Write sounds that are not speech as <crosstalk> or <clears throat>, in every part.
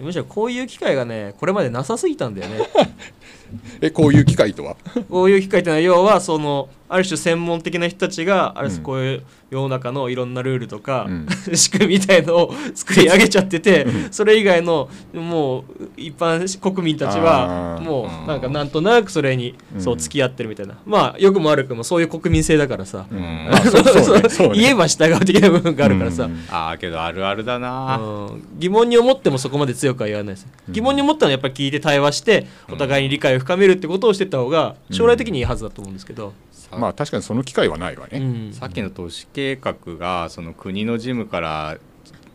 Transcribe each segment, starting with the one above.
むしろこういう機会がねこれまでなさすぎたんだよね。<laughs> えこういう機会とは？こういう機会ってのは要はそのある種専門的な人たちがあるうん。こういう世の中のいろんなルールとか、うん。<laughs> 仕組みみたいのを <laughs> 作り上げちゃっててそれ以外のもう一般国民たちはもうなんかなんとなくそれにうん。そう付き合ってるみたいな。まあ良くも悪くもそういう国民性だからさ、言えば従う的な部分があるからさ、うん。ああけどあるあるだな、うん。疑問に思ってもそこまで強くは言わないです、うん。疑問に思ったのはやっぱり聞いて対話してお互いに理解を深めるってことをしてった方が将来的にいいはずだと思うんですけど、まあ確かにその機会はないわね、うん。さっきの都市計画がその国の事務から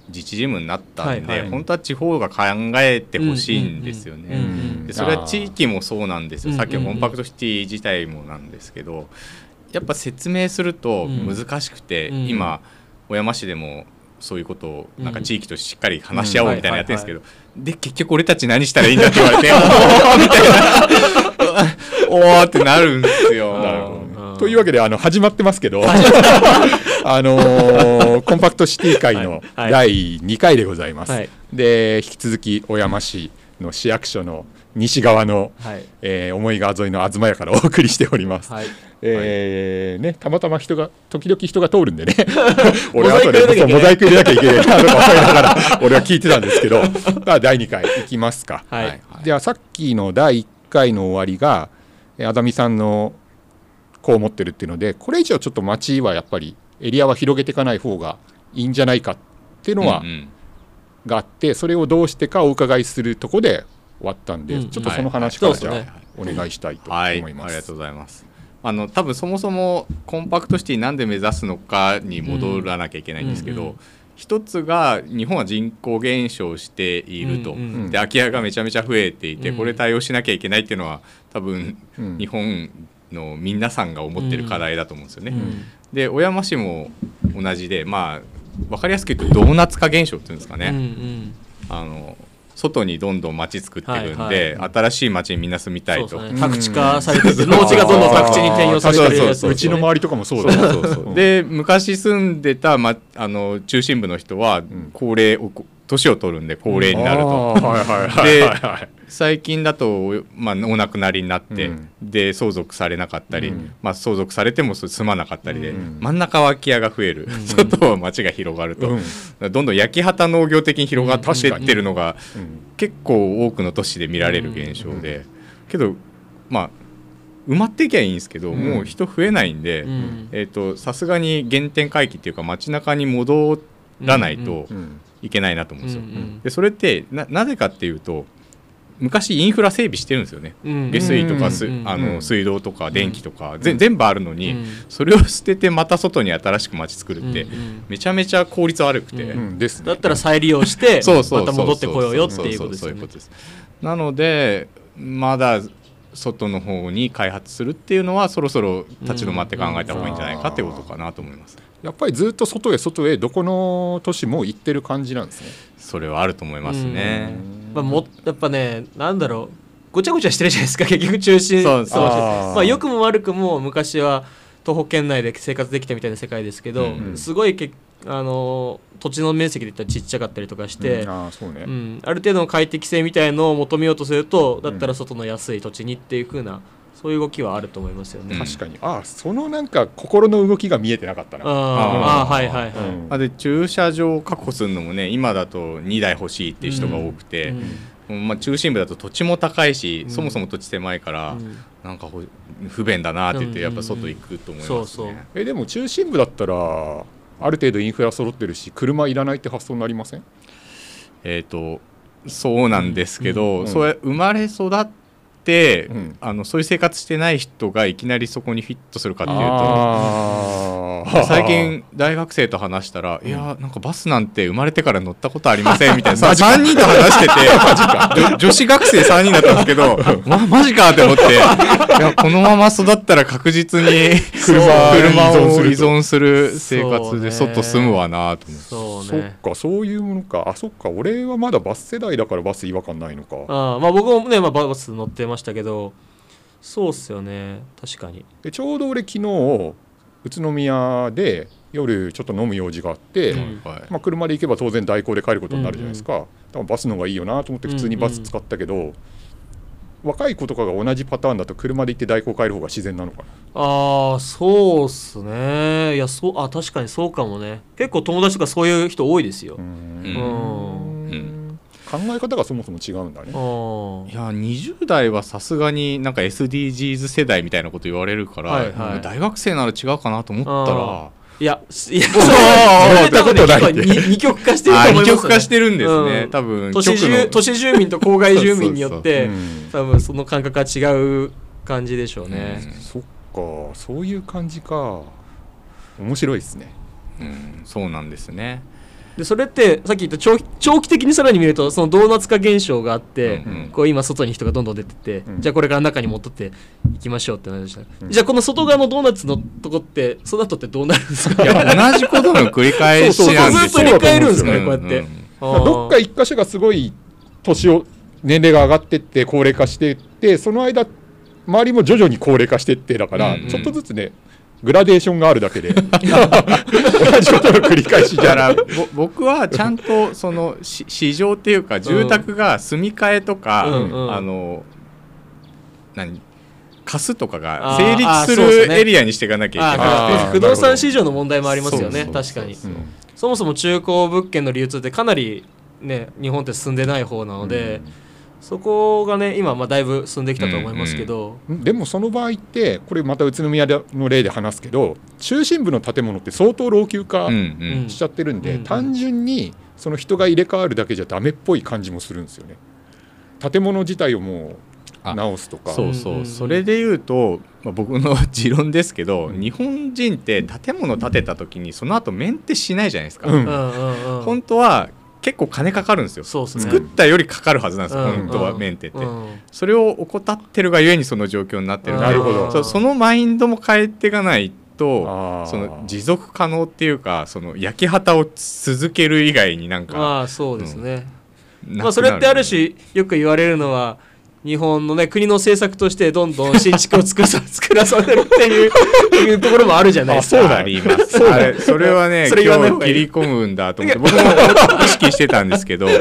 自治事務になったんで、はいはい。本当は地方が考えてほしいんですよね。うんうんうん。でそれは地域もそうなんですよ、うんさっきのコンパクトシティ自体もなんですけどやっぱ説明すると難しくて、うん。今小山市でもそういうことをなんかうん地域としっかり話し合おうみたいなのやってるんですけど、はで結局俺たち何したらいいんだって言われて <laughs> おーみたいな。<laughs> おーってなるんですよ。というわけであの始まってますけど <laughs> あのーコンパクトシティ会のはい。はい第2回でございます、はい。で引き続き小山市の市役所の西側の、はい。えー、思い川沿いの東屋からお送りしております、はい。えーね、たまたま人が時々人が通るんでね。<laughs> 俺モザイ後でモザイク入れなきゃいけないなとか思いながら <laughs> 俺は聞いてたんですけどまあ第2回いきますか、はい。はい。ではさっきの第1回の終わりがえーあざみさんのこう思ってるっていうのでこれ以上ちょっと町はやっぱりエリアは広げていかない方がいいんじゃないかっていうのは、うんうん。があってそれをどうしてかお伺いするとこで終わったんで、うん。ちょっとその話からじゃあ、はいはいお願いしたいと思はい、い。ます。ありがとうございます。あの多分そもそもコンパクトシティなんで目指すのかに戻らなきゃいけないんですけど、うんうん一つが日本は人口減少していると、うんうん。で空き家がめちゃめちゃ増えていて、うん。これ対応しなきゃいけないっていうのは多分うん。日本の皆さんが思ってる課題だと思うんですよね。うん。で小山市も同じでまあ分かりやすく言うとドーナツ化現象っていうんですかね。うんうん。あの外にどんどん街作ってるんで、はい新しい街にみんな住みたいと。ね。宅地化されてて農地がどんどん宅地に転用されてるううちの周りとかもそうだそうそうそう。で昔住んでた、ま、あの中心部の人はん。高齢お年を取るんで高齢になると。で最近だと、まあ、お亡くなりになって、うん。で相続されなかったり、うん。まあ、相続されても住まなかったりで、うん。真ん中は空き家が増える、外は町が広がると、うん。どんどん焼き畑農業的に広がっていってるのが、うん。結構多くの都市で見られる現象で、けどまあ埋まっていきゃいいんですけど、うん。もう人増えないんで、さすがに原点回帰っていうか街中に戻らないとうんいけないなと思うんですよ。うんうん。でそれってななぜかっていうと昔インフラ整備してるんですよね。うん。下水とかす、うんあうんの水道とか電気とか、ぜ全部あるのに、うん。それを捨ててまた外に新しく街作るって、うんうんめちゃめちゃ効率悪くて、うんうん。ですね。だったら再利用して <laughs> そうそうそうまた戻ってこようよっていうことですよね。そうそうそういうことです。なのでまだ外の方に開発するっていうのはそろそろ立ち止まって考えた方がいいんじゃないかっていうことかなと思います。やっぱりずっと外へ外へどこの都市も行ってる感じなんですね。それはあると思いますね。まあ、もやっぱねなんだろう。ごちゃごちゃしてるじゃないですか <laughs> 結局中心。そうそう。まあ良くも悪くも昔は徒歩圏内で生活できたみたいな世界ですけど、うん。すごいけあの土地の面積で言ったらちっちゃかったりとかして、うん。ああそうね、うん、ある程度の快適性みたいのを求めようとするとだったら外の安い土地にっていう風なそういう動きはあると思いますよね。うん。確かに。ああそのなんか心の動きが見えてなかったな。あーあー。はいはいはい。うん。あで駐車場を確保するのもね今だと2台欲しいっていう人が多くて、まあ、中心部だと土地も高いし、うん。そもそも土地狭いから、うん。なんかほ不便だなって言ってうん。やっぱ外行くと思いますね。えでも中心部だったらある程度インフラ揃ってるし車いらないって発想になりません？えっ、とそうなんですけど、うん。それ生まれ育って、うん。あのそういう生活してない人がいきなりそこにフィットするかっていうと最近大学生と話したら「いやなんかバスなんて生まれてから乗ったことありません」みたいなさ3人と話してて <laughs> 女女子学生3人だったんですけど「ま、マジか!」って思っていやこのまま育ったら確実に車車を依依存存する生活で外住むわなと思って。そっ。かそういうものか。あそっか。俺はまだバス世代だからバス違和感ないのか。あーまあ僕もね、まあ、バス乗ってましたけどそうっすよね。確かに。でちょうど俺昨日宇都宮で夜ちょっと飲む用事があって、うん。はいまあ、車で行けば当然代行で帰ることになるじゃないですか、多分バスの方がいいよなと思って普通にバス使ったけど、若い子とかが同じパターンだと車で行って代行帰る方が自然なのかな。ああそうっすね。いやそうあ確かにそうかもね。結構友達とかそういう人多いですよ、うーうん。ん。うん考え方がそもそも違うんだね。いや20代はさすがになんか SDGs 世代みたいなこと言われるから、はいはい。大学生なら違うかなと思ったら。いやいやおー <laughs> それ多二極化してると思いますよ極化してるんですね、うん。多分都市住都市住民と郊外住民によって <laughs> うん。多分その感覚が違う感じでしょうね、そっか。そういう感じか。面白いですね。うん。そうなんですねでそれってさっき言った長期長期的にさらに見るとそのドーナツ化現象があって、うんうん。こう今外に人がどんどん出てって、うん。じゃあこれから中に戻っていきましょうってなるじゃない、うん。じゃあこの外側のドーナツのとこってその後ってどうなるんですか？いや同じことの繰り返しなんですよ。ずっと入れ替えるんですかねうんこうやって、うんあーどっか一箇所がすごい年を年齢が上がってって高齢化していってその間周りも徐々に高齢化していってだから、うんうん。ちょっとずつねグラデーションがあるだけで。同じことの繰り返しじゃらぼ僕はちゃんとそのし市場っていうか住宅が住み替えとか、うんうん。あの何貸すとかが成立するエリアにしていかなきゃいけなくて。あー不動産市場の問題もありますよね。確かに。そうそもそも中古物件の流通ってかなりね日本って進んでない方なので、そこがね今まあだいぶ進んできたと思いますけど、でもその場合ってこれまた宇都宮の例で話すけど中心部の建物って相当老朽化うんうん。しちゃってるんで、うん単純にその人が入れ替わるだけじゃダメっぽい感じもするんですよね。建物自体をもうあ直すとか。そうそう、うんうんうん。それで言うと、まあ、僕の持論ですけど、うん。日本人って建物建てた時にその後メンテしないじゃないですか、うん。うんうんうん。本当は結構金かかるんですよ。ね。作ったよりかかるはずなんですよ、うん。本当はメンテって、うん。それを怠ってるがゆえにその状況になってる。んでなるほど。そそのマインドも変えていかないとその持続可能っていうかその焼き畑を続ける以外になんかまあそうですね、なくなるまあそれってある種よく言われるのは日本のね国の政策としてどんどん新築を作作らされるっていういうところもあるじゃないですか。あそうだあります。そうだあれそれはね <laughs> それ今日切り込むんだと思って僕も意識してたんですけどい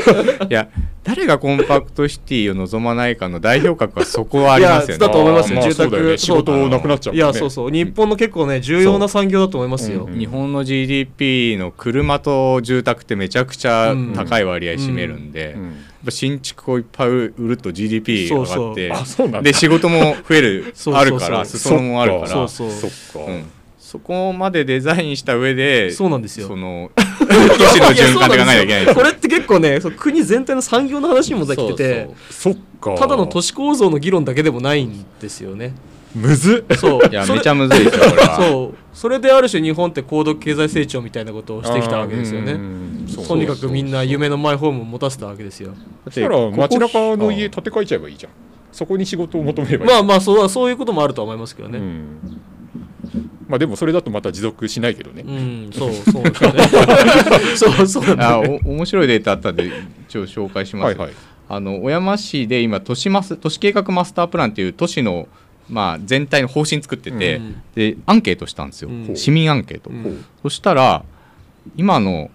や誰がコンパクトシティを望まないかの代表格はそこはありますよいやだとね思いますよ。あー住宅そうだよね。仕事なくなっちゃうね。いやそうそう日本の結構ね重要な産業だと思いますよ、うん日本の GDP の車と住宅ってめちゃくちゃ高い割合占めるんで、うん新築をいっぱい売ると GDP が上がってで仕事も増えるあるから裾野もあるから。そうそうそっか、うん。そこまでデザインした上でそうなんですよ。その都市の循環で考えなきゃいけないこれって結構ね国全体の産業の話にもできててそっか。ただの都市構造の議論だけでもないんですよねむずっ。そう。いやめちゃむずいですよ <laughs> これは。そう。それである種日本って高度経済成長みたいなことをしてきたわけですよね。とにかくみんな夢のマイホームを持たせたわけですよ。だっそしてたら街中の家建て替えちゃえばいいじゃん。そこに仕事を求めればいい、まあまあそうそういうこともあると思いますけどね。うん。まあでもそれだとまた持続しないけどね、うん、そうそうです <laughs> そうそう。あねお面白いデータあったんで一応紹介します、はいはい。あの小山市で今都市マス都市計画マスタープランっていう都市のまあ全体の方針作ってて、うん。でアンケートしたんですよ、うん。市民アンケート、うん。そしたら今の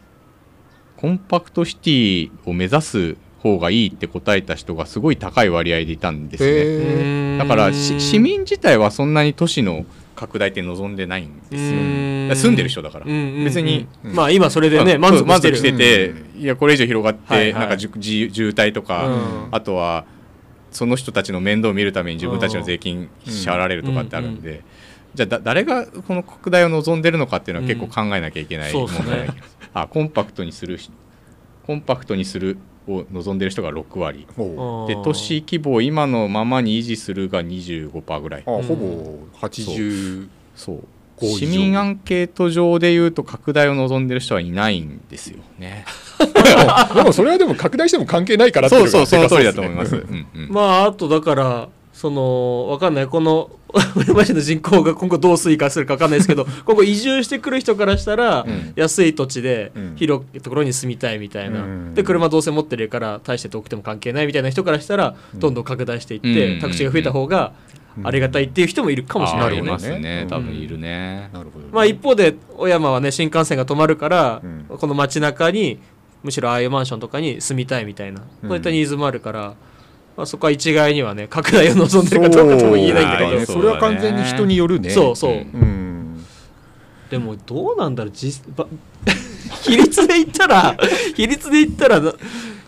コンパクトシティを目指す方がいいって答えた人がすごい高い割合でいたんですね。へだからし市民自体はそんなに都市の拡大って望んでないんですよ。住んでる人だから、うんうんうん。別にまあ今それでねうん。満足満してる。足してて、いやこれ以上広がって、はいはい。なんかじゅじ渋滞とか、うん。あとはその人たちの面倒を見るために自分たちの税金支払われるとかってあるんで、じゃあだ誰がこの拡大を望んでるのかっていうのは結構考えなきゃいけないうん問題な気がする <laughs> あコンパクトにするしコンパクトにするを望んでる人が6割。で都市規模を今のままに維持するが25%ぐらい。あほぼ80そう5以上。市民アンケート上でいうと拡大を望んでる人はいないんですよね <laughs> でもそれはでも拡大しても関係ないからっていそうそうその通りだと思います。っすねうんうん。まああとだからそのわかんない。この小山市の人口が今後どう推移するかわかんないですけど <laughs> 今後移住してくる人からしたら、うん。安い土地でうん。広いところに住みたいみたいな、うん。で車どうせ持ってるから大して遠くても関係ないみたいな人からしたら、どんどん拡大していって、うん。宅地が増えた方がありがたいっていう人もいるかもしれない。よね。ますね。うん。多分いるね、なるほど。ね、まあ一方で小山はね新幹線が止まるから、うん。この街中にむしろああいうマンションとかに住みたいみたいな、うん。こういったニーズもあるから、まあ、そこは一概にはね拡大を望んでるかどうかとも言えないんだけど。そうねそれは完全に人によるね。そうそう、うん。うんでもどうなんだろう実ば <laughs> 比率で言ったら <laughs> 比率で言ったら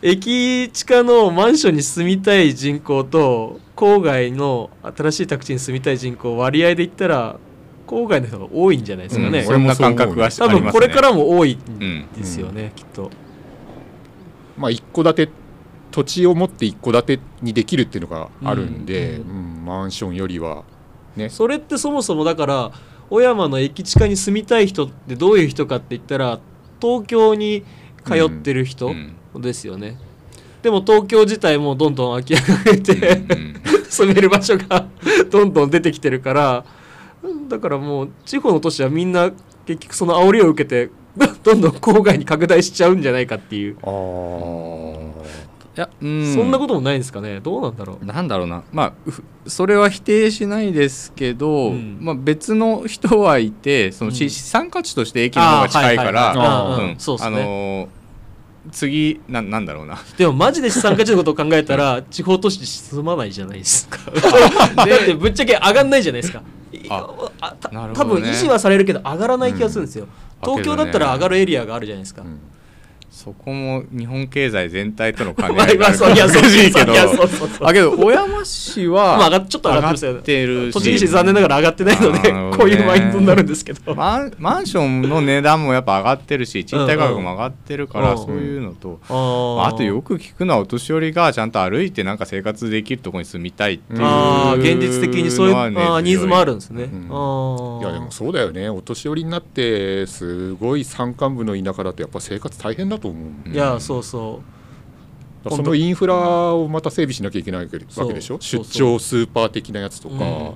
駅地下のマンションに住みたい人口と郊外の新しい宅地に住みたい人口割合で言ったら郊外の人が多いんじゃないですかね、うん。そんな感覚多分これからも多いんですよね、きっとまあ一戸建て土地を持って一戸建てにできるっていうのがあるんで、ううんマンションよりはね。それってそもそもだから小山の駅地下に住みたい人ってどういう人かって言ったら東京に通ってる人うんですよね、でも東京自体もどんどん空き家が増えて、うん。<laughs> 住める場所が <laughs> どんどん出てきてるからだからもう地方の都市はみんな結局その煽りを受けて <laughs> どんどん郊外に拡大しちゃうんじゃないかっていう、ああいやうん。そんなこともないんですかね。どうなんだろう。なんだろうな。まあふそれは否定しないですけど、うん。まあ、別の人はいてそのしうん。資産価値として駅の方が近いからあのー次ななんだろうな。でもマジで資産価値のことを考えたら地方都市に住まないじゃないですか。だってぶっちゃけ上がんないじゃないですか。いああたなるほどね。多分維持はされるけど上がらない気がするんですよ、うん東京だったら上がるエリアがあるじゃないですか、うんそこも日本経済全体との兼ねまあ合いが難しいけど。いやそうそうそう。あけど小山市は <laughs> まあ上がっちょっと上がってるし。栃木市残念ながら上がってないので、あー <laughs> こういうマインドになるんですけど、マンマンションの値段もやっぱ上がってるし賃貸価格も上がってるから、うんそういうのと、あまああとよくく聞くのはお年寄りがちゃんと歩いてなんか生活できるところに住みたいっていうあー現実的にそういうねあーニーズもあるんですね、うん。いやでもそうだよね。お年寄りになってすごい山間部の田舎だとやっぱ生活大変だと思ういやそうそだからそのインフラをまた整備しなきゃいけないわけでしょ？出張スーパー的なやつとう、か、うん。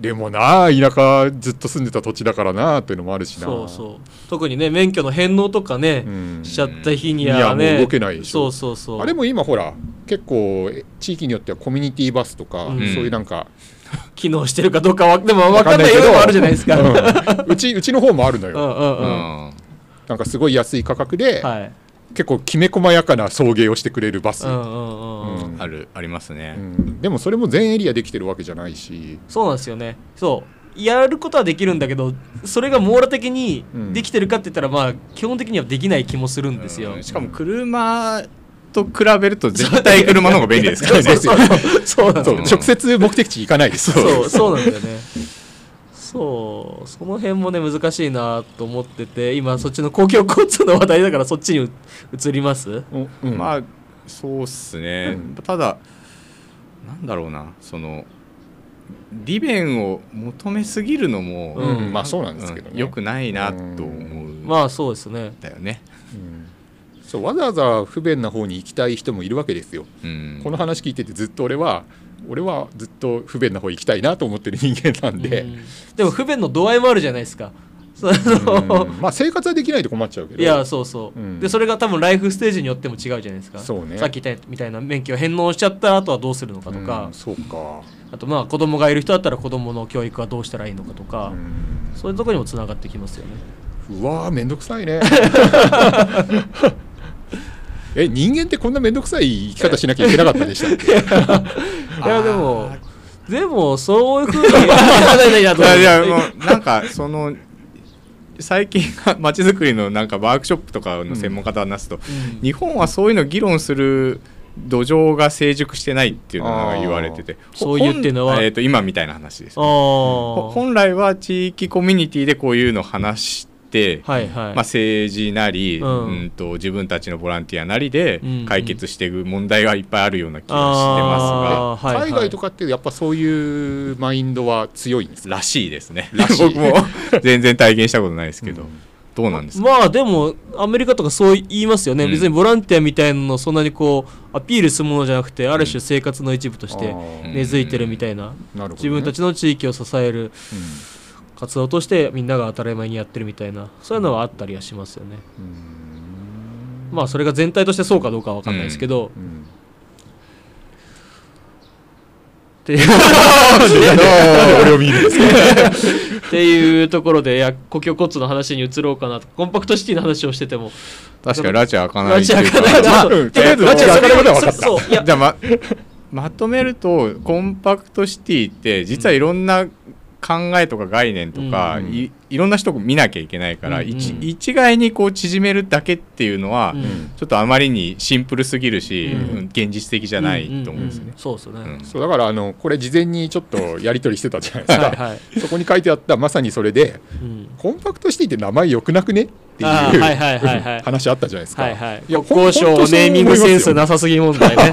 でもな田舎ずっと住んでた土地だからなっていうのもあるしな。そうそう。特にね免許の返納とかね、うん。しちゃった日にいやもはねう動けないでしょ。そうそうそう。あれも今ほら結構え地域によってはコミュニティバスとか、うん。そういうなんか、機能してるかどうかはでも分かんないよけど。もあるじゃないですか、うん。うんうちうちの方もあるのよ、うんうん。うんなんかすごい安い価格で、はい。結構きめ細やかな送迎をしてくれるバス、あるありますね、うん。でもそれも全エリアできてるわけじゃないし。そうなんですよね。そう。やることはできるんだけどそれが網羅的にできてるかって言ったらまあ基本的にはできない気もするんですよ、うん。しかも車と比べると絶対車の方が便利ですからね。ですよ <laughs> そうなんですよそう。直接目的地行かないですそうそうなんだよねそうその辺もね難しいなと思ってて今そっちの公共交通の話題だからそっちに移ります？うんうん。まあそうっすね、うんただなんだろうなその利便を求めすぎるのも、うんまあそうなんですけどね。よくないなと思うん。まあそうですね。だよね、うん。そうわざわざ不便な方に行きたい人もいるわけですよ、うん。この話聞いててずっと俺は俺はずっと不便な方行きたいなと思ってる人間なんで、うん。でも不便の度合いもあるじゃないですか。まあ生活はできないと困っちゃうけど。いやそうそう、うん。でそれが多分ライフステージによっても違うじゃないですか。そうね。さっき言ったみたいな免許を返納しちゃった後はどうするのかとか、うんそうか、あとまあ子供がいる人だったら子供の教育はどうしたらいいのかとか、うん。そういうところにもつながってきますよね。うわーめんどくさいね <laughs> え人間ってこんなめんどくさい生き方しなきゃいけなかったでした？っ <laughs> けいやでもでもそういうふうに <laughs> いやいやもうなんかその最近まちづくりのなんかワークショップとかの専門家と話すと、うん。日本はそういうのを議論する土壌が成熟してないっていうのが言われててそういうっていうのは。えー、と今みたいな話です、あほー本来は地域コミュニティでこういうのを話して、はいはい、まあ、政治なり、ううんん、と自分たちのボランティアなりでうん解決していく問題がいっぱいあるような気がしてまあーはいはい。海外とかってやっぱそういうマインドは強いんですすがらしい。ですね僕も全然体験したことないですけど、うん。どうなんですか、まあでもアメリカとかそう言いますよね、うん。別にボランティアみたいなのそんなにこうアピールするものじゃなくてある種生活の一部として根付いてるみたいな、なるほどね。自分たちの地域を支える。うん活動としてみんなが当たり前にやってるみたいなそういうのはあったりはしますよね。まあそれが全体としてそうかどうかは分かんないですけど、っていう。ところでいや公共交通の話に移ろうかなとコンパクトシティの話をしてても確かに拉致開かない拉致っていうか開かないとりあえず拉致開かないじゃあままとめるとコンパクトシティって実はいろん。な考えとか概念とか、うんいいろんな人を見なきゃいけないから、うん一一概にこう縮めるだけっていうのは、うん。ちょっとあまりにシンプルすぎるし、うん。うん現実的じゃないと思うんですね。んそうですね、うん。そうだからあのこれ事前にちょっとやり取りしてたじゃないですか、はいはい、そこに書いてあったまさにそれでうん。コンパクトシティって名前良くなくねっていうはいはいはいはい。話あったじゃないですか、はいはい。いや国交ネーミングセンスなさすぎ問題ね。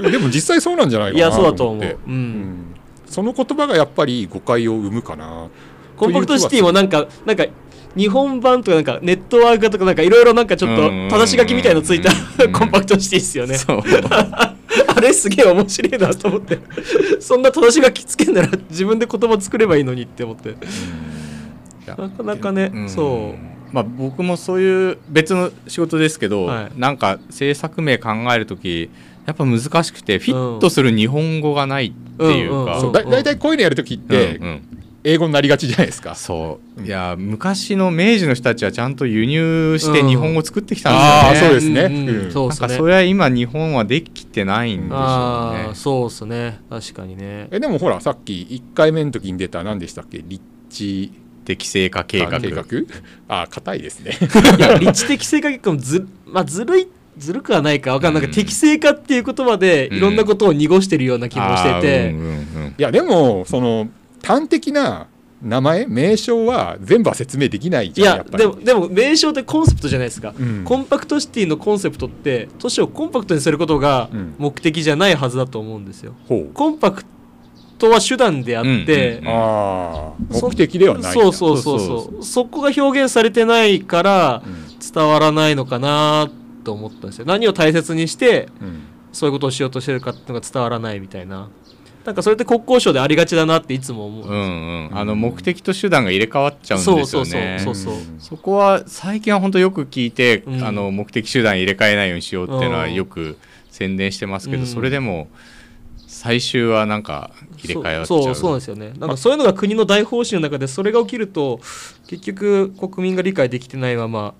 <laughs> でも実際そうなんじゃないかないやそうだと思う、ってう、うんんその言葉がやっぱり誤解を生むかな。コンパクトシティもなんかなんか日本版とかなんかネットワークとかなんかいろいろなんかちょっとうん正し書きみたいのついたうんコンパクトシティっすよね。<laughs> あれすげえ面白いなと思って。そんな正し書きつけんなら自分で言葉作ればいいのにって思って。なかなかね、ん。そう。まあ僕もそういう別の仕事ですけど、はい。なんか制作名考える時やっぱ難しくてフィットする日本語がないっていうか、うんうんそうだ大体こういうのやるときってうんうん。英語になりがちじゃないですか、そう。いや昔の明治の人たちはちゃんと輸入してうん。日本語作ってきたんですよね。そうですね、うんうんうん。そうかそれは今日本はできてないんでしょうあねあ。そうっすね。確かにね。えでもほらさっき1回目の時に出た何でしたっけ？立地適正化計画。計画？あ硬いですね。いや立地適正化結構ず,、まあ、ずるいずるくはないかわかんない、うん。適正化っていう言葉でうんいろんなことを濁してるような気もしてて、あーうんうんうん。いやでもその端的な名前名称は全部は説明できないいじゃんややっぱり。でもでも名称ってコンセプトじゃないですか、うん。コンパクトシティのコンセプトって都市をコンパクトにすることがうん。目的じゃないはずだと思うんですよ。ほう。コンパクトは手段であって、うんああそ目的ではないそうそうそうそう。そこが表現されてないからうん。伝わらないのかなと思ったんですよ。何を大切にしてうん。そういうことをしようとしてるかっていうのが伝わらないみたいな。なんかそれって国交省でありがちだなっていつも思う、うんうん。あの目的と手段が入れ替わっちゃうんそうですそうそうよね。そうそう。そこは最近は本当よく聞いて、うん。あの目的手段入れ替えないようにしようっていうのはうん。よく宣伝してますけど、うん。それでも最終はなんか入れ替えそうそうそうなんですよね。なんかそういうのが国の大方針の中でそれが起きると結局国民が理解できてないまま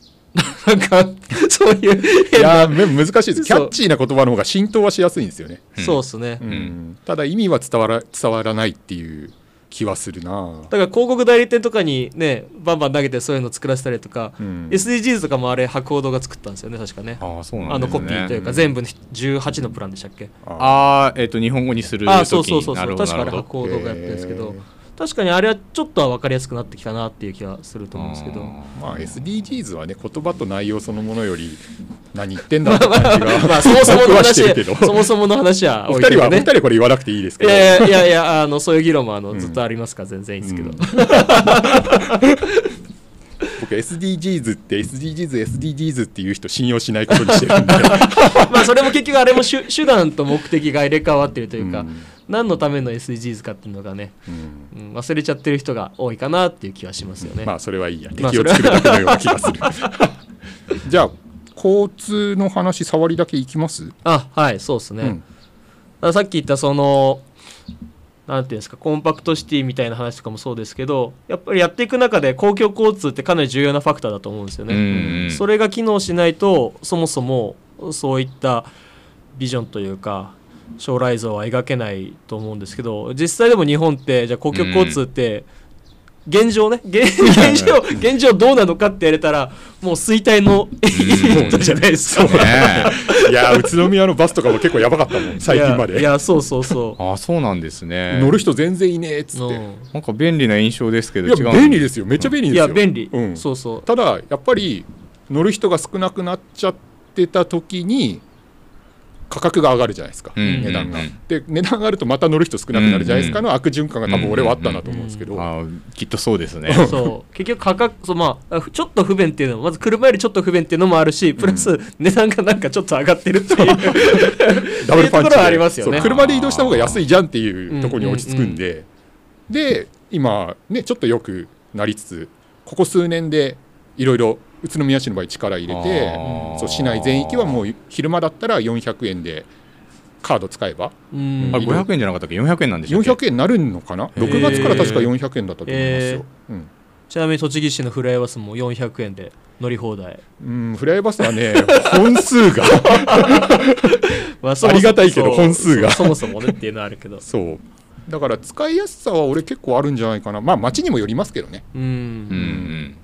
なんかそういういや難しいです。キャッチーな言葉の方が浸透はしやすいんですよね、うんそうっすね、うん。ただ意味は伝わら伝わらないっていう気はするな。だから広告代理店とかにねバンバン投げてそういうの作らせたりとか、うん。SDGs とかもあれ博報堂が作ったんですよね確かね。ああそうあなんですね。のコピーというか全部18のプランでしたっけ？あああえっ、と日本語にするあそう時そうそうそう。確かになるほど。博報堂がやってるんですけど。へ確かにあれはちょっとは分かりやすくなってきたなっていう気はすると思うんですけど。まあ SDGs はね言葉と内容そのものより何言ってんだって感じがまあそもそもの話そもそもの話はお二人はお二人はこれ言わなくていいですけど。いやいやいやあのそういう議論もあのうん。ずっとありますから全然いいんですけど、うん。僕 SDGs って SDGs SDGs っていう人信用しないことにしてるんで。<laughs> まあそれも結局あれも手手段と目的が入れ替わってるというか、うん何のための SDGs かっていうのがね、うん。うん、忘れちゃってる人が多いかなっていう気はしますよね。まあそれはいいや。まあ敵を作るだけのような気がする。<laughs> じゃあ交通の話触りだけいきます、あはいそうですね、うん。さっき言ったそのなんていうんですかコンパクトシティみたいな話とかもそうですけどやっぱりやっていく中で公共交通ってかなり重要なファクターだと思うんですよね。それが機能しないとそもそもそういったビジョンというか将来像は描けないと思うんですけど実際でも日本ってじゃあ公共交通って現状ね <laughs> 現現状現状どうなのかってやれたらもう衰退の一歩じゃないですか。ね。いや宇都宮のバスとかも結構やばかったもん最近まで。いやいやそうそう。そああそうなんですね。乗る人全然いねえっつう。って、うん。なんか便利な印象ですけどいや便利ですよ。めっちゃ便利いですよ。や便利、うん、そうそう。ただやっぱり乗る人が少なくなっちゃってた時に価格が上がるじゃないですか、うん。値段が、で値段が上がるとまた乗る人少なくなるじゃないですか、の悪循環が多分俺はあったなと思うんですけど、きっとそうですね。そう。結局価格そうまあちょっと不便っていうのもまず車よりちょっと不便っていうのもあるしプラス値段がなんかちょっと上がってるっていうダブルパンチっていうところはありますよね。車で移動した方が安いじゃんっていうところに落ち着くんで、で今ねちょっとよくなりつつここ数年でいろいろ宇都宮市の場合力入れてそう市内全域はもう昼間だったら400円でカード使えば。うん。あれ500円じゃなかったっけ？400円なんでしょ400円になるのかな？へー。6月から確か400円だったと思いますよ、うん。ちなみに栃木市のフライバスも400円で乗り放題、うん、フライバスはね <laughs> 本数が。<laughs> まあありがたいけど本数が。そもそもねっていうのはあるけど。<laughs> そう。だから使いやすさは俺結構あるんじゃないかな。まあ街にもよりますけどね。うん、うんうん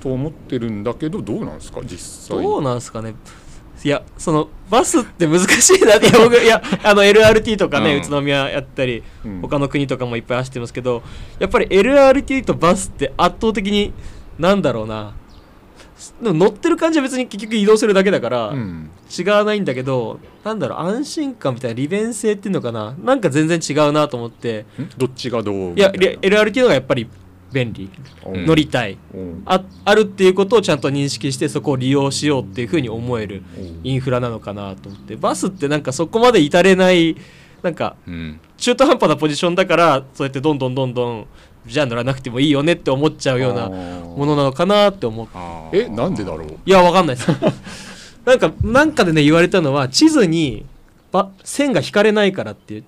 と思ってるんだけどどうなんですか？実際。どうなんすかね？いやそのバスって難しいなって僕いやあの LRT とかね、うん。宇都宮やったりうん。他の国とかもいっぱい走ってますけどやっぱり LRT とバスって圧倒的になんだろうな。でも乗ってる感じは別に結局移動するだけだから、うん。違わないんだけどなんだろう安心感みたいな利便性っていうのかな？なんか全然違うなと思って。ん？どっちがどういや LRT の方がやっぱり便利うん。乗りたいうん。ああるっていうことをちゃんと認識してそこを利用しようっていうふうに思えるうん。インフラなのかなと思って。バスってなんかそこまで至れないなんかうん。中途半端なポジションだからそうやってどんどんどんどんじゃあ乗らなくてもいいよねって思っちゃうようなものなのかなって思って。えなんでだろう？いやわかんないです。<laughs> なんかなんかでね言われたのは地図にば線が引かれないからっていう地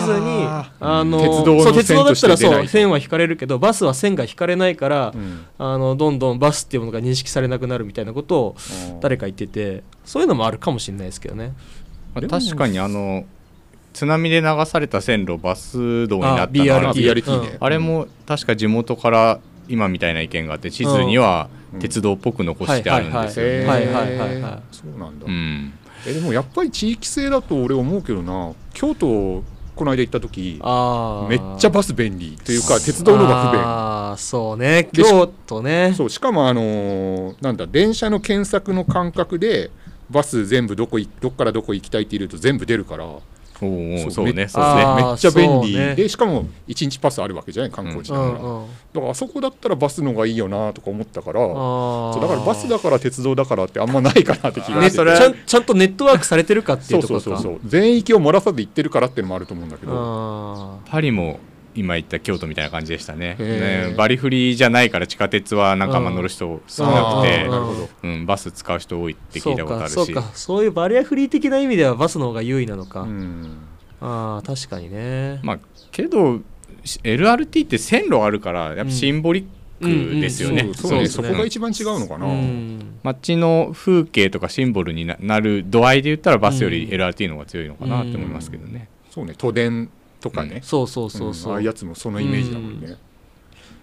図にあの鉄道のそう鉄道だったらそう線は引かれるけどバスは線が引かれないから、うん。あのどんどんバスっていうものが認識されなくなるみたいなことを誰か言っててそういうのもあるかもしれないですけどね。まあ確かにあの津波で流された線路バス道になったのあ BRT ああ BRT ねあれも確か地元から今みたいな意見があって地図にはうん。鉄道っぽく残してあるんですよね。へーはいはいはいはい。そうなんだ、うんえでもやっぱり地域性だと俺思うけどな。京都この間行った時めっちゃバス便利というか鉄道の方が不便。あーそうね。京都ね。そうしかもあのーなんだ電車の検索の感覚でバス全部どこいどっからどこ行きたいって入れると全部出るからおそうねそうね。めっちゃ便利、でしかも1日パスあるわけじゃない観光地だから、うんうん。だからあそこだったらバスの方がいいよなとか思ったからあそうだからバスだから鉄道だからってあんまないかなって気がね、ちしてて、ゃんちゃんとネットワークされてるかっていそううところか。そうそうそう全域を漏らさず行ってるからっていうのもあると思うんだけど。あパリも今言った京都みたいな感じでしたね。ねバリフリーじゃないから地下鉄はなんかあんま乗る人少なくあてうん、バス使う人多いって聞いうたことあるし。かそうかそういうバリアフリー的な意味ではバスの方が優位なのか、うん。ああ確かにね、まあけどし LRT って線路あるからやっぱシンボリックですよね、うんうんそうそうね。そですね。そうこが一番違うのかな、うん。街の風景とかシンボルにななる度合いで言ったらバスよりうん LRT の方が強いのかなって思いますけどね、そうね都電とかね、そうそうそうそう、ん。ああいうやつもそのイメージだもんね、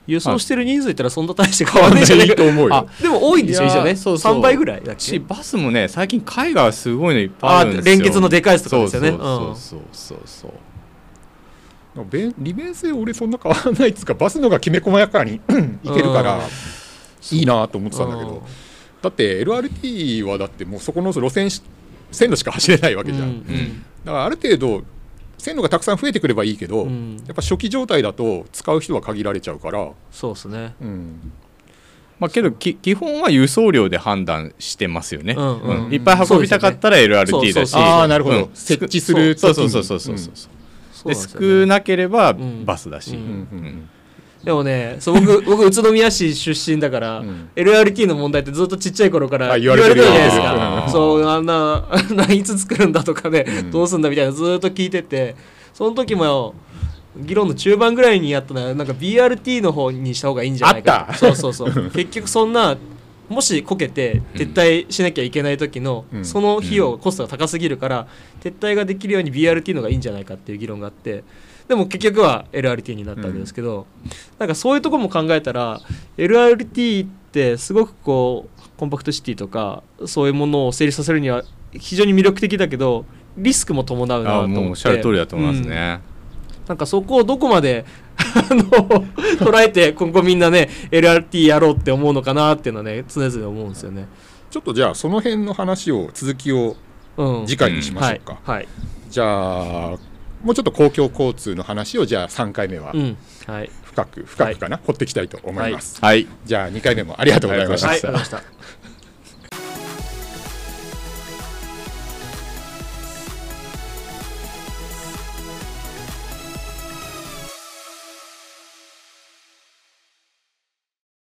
輸送してる人数いったらそんな大して変わんないじゃないと思うよ。あでも多いんでしょ一応ね。そうそう。3倍ぐらいだっしけバスもね最近海外はすごいのいっぱいああるんですよ。連結のでかいやつとかですよね。そうそうそうそう。そう便利便性俺そんな変わらないっつうかバスのがきめ細やかに <clears throat> いけるからいいなと思ってたんだけど。だって LRT はだってもうそこの路線し線路しか走れないわけじゃん、うんうん。だからある程度線路がたくさん増えてくればいいけど、うん。やっぱ初期状態だと使う人は限られちゃうから、そうですね。うん、まあけどき基本は輸送量で判断してますよね、うんうん。うん。いっぱい運びたかったら LRT だし。ねああなるほど、うん。設置するそうそうそうそうそうそう。で少なければんバスだし、うんうんうんでもねそう僕 <laughs> 僕宇都宮市出身だから、うん。LRT の問題ってずっとちっちゃい頃からあ言われてるじゃないですか。るそうあんなあんないつ作るんだとかね、うん。どうすんだみたいなずっと聞いててその時も議論の中盤ぐらいにやったのはなんか BRT の方にした方がいいんじゃないかそうそうそう。<laughs> 結局そんなもしこけて撤退しなきゃいけない時の、うん。その費用、コストが高すぎるから撤退ができるように BRT の方がいいんじゃないかっていう議論があってでも結局は LRT になったわけですけど、なんかそういうところも考えたら LRT ってすごくこうコンパクトシティとかそういうものを成立させるには非常に魅力的だけどリスクも伴うなと思って。あもうおっしゃる通りだと思いますね、なんかそこをどこまで <laughs> あの捉えて今後みんなね LRT やろうって思うのかなっていうのはね常々思うんですよね。ちょっとじゃあその辺の話を続きをうん、次回にしましはいょうか、はい、じゃあもうちょっと公共交通の話をじゃあ3回目は深く深くかな、掘っていきたいと思います、はい。じゃあ2回目もありがとうございました、はい、ありがとうございました。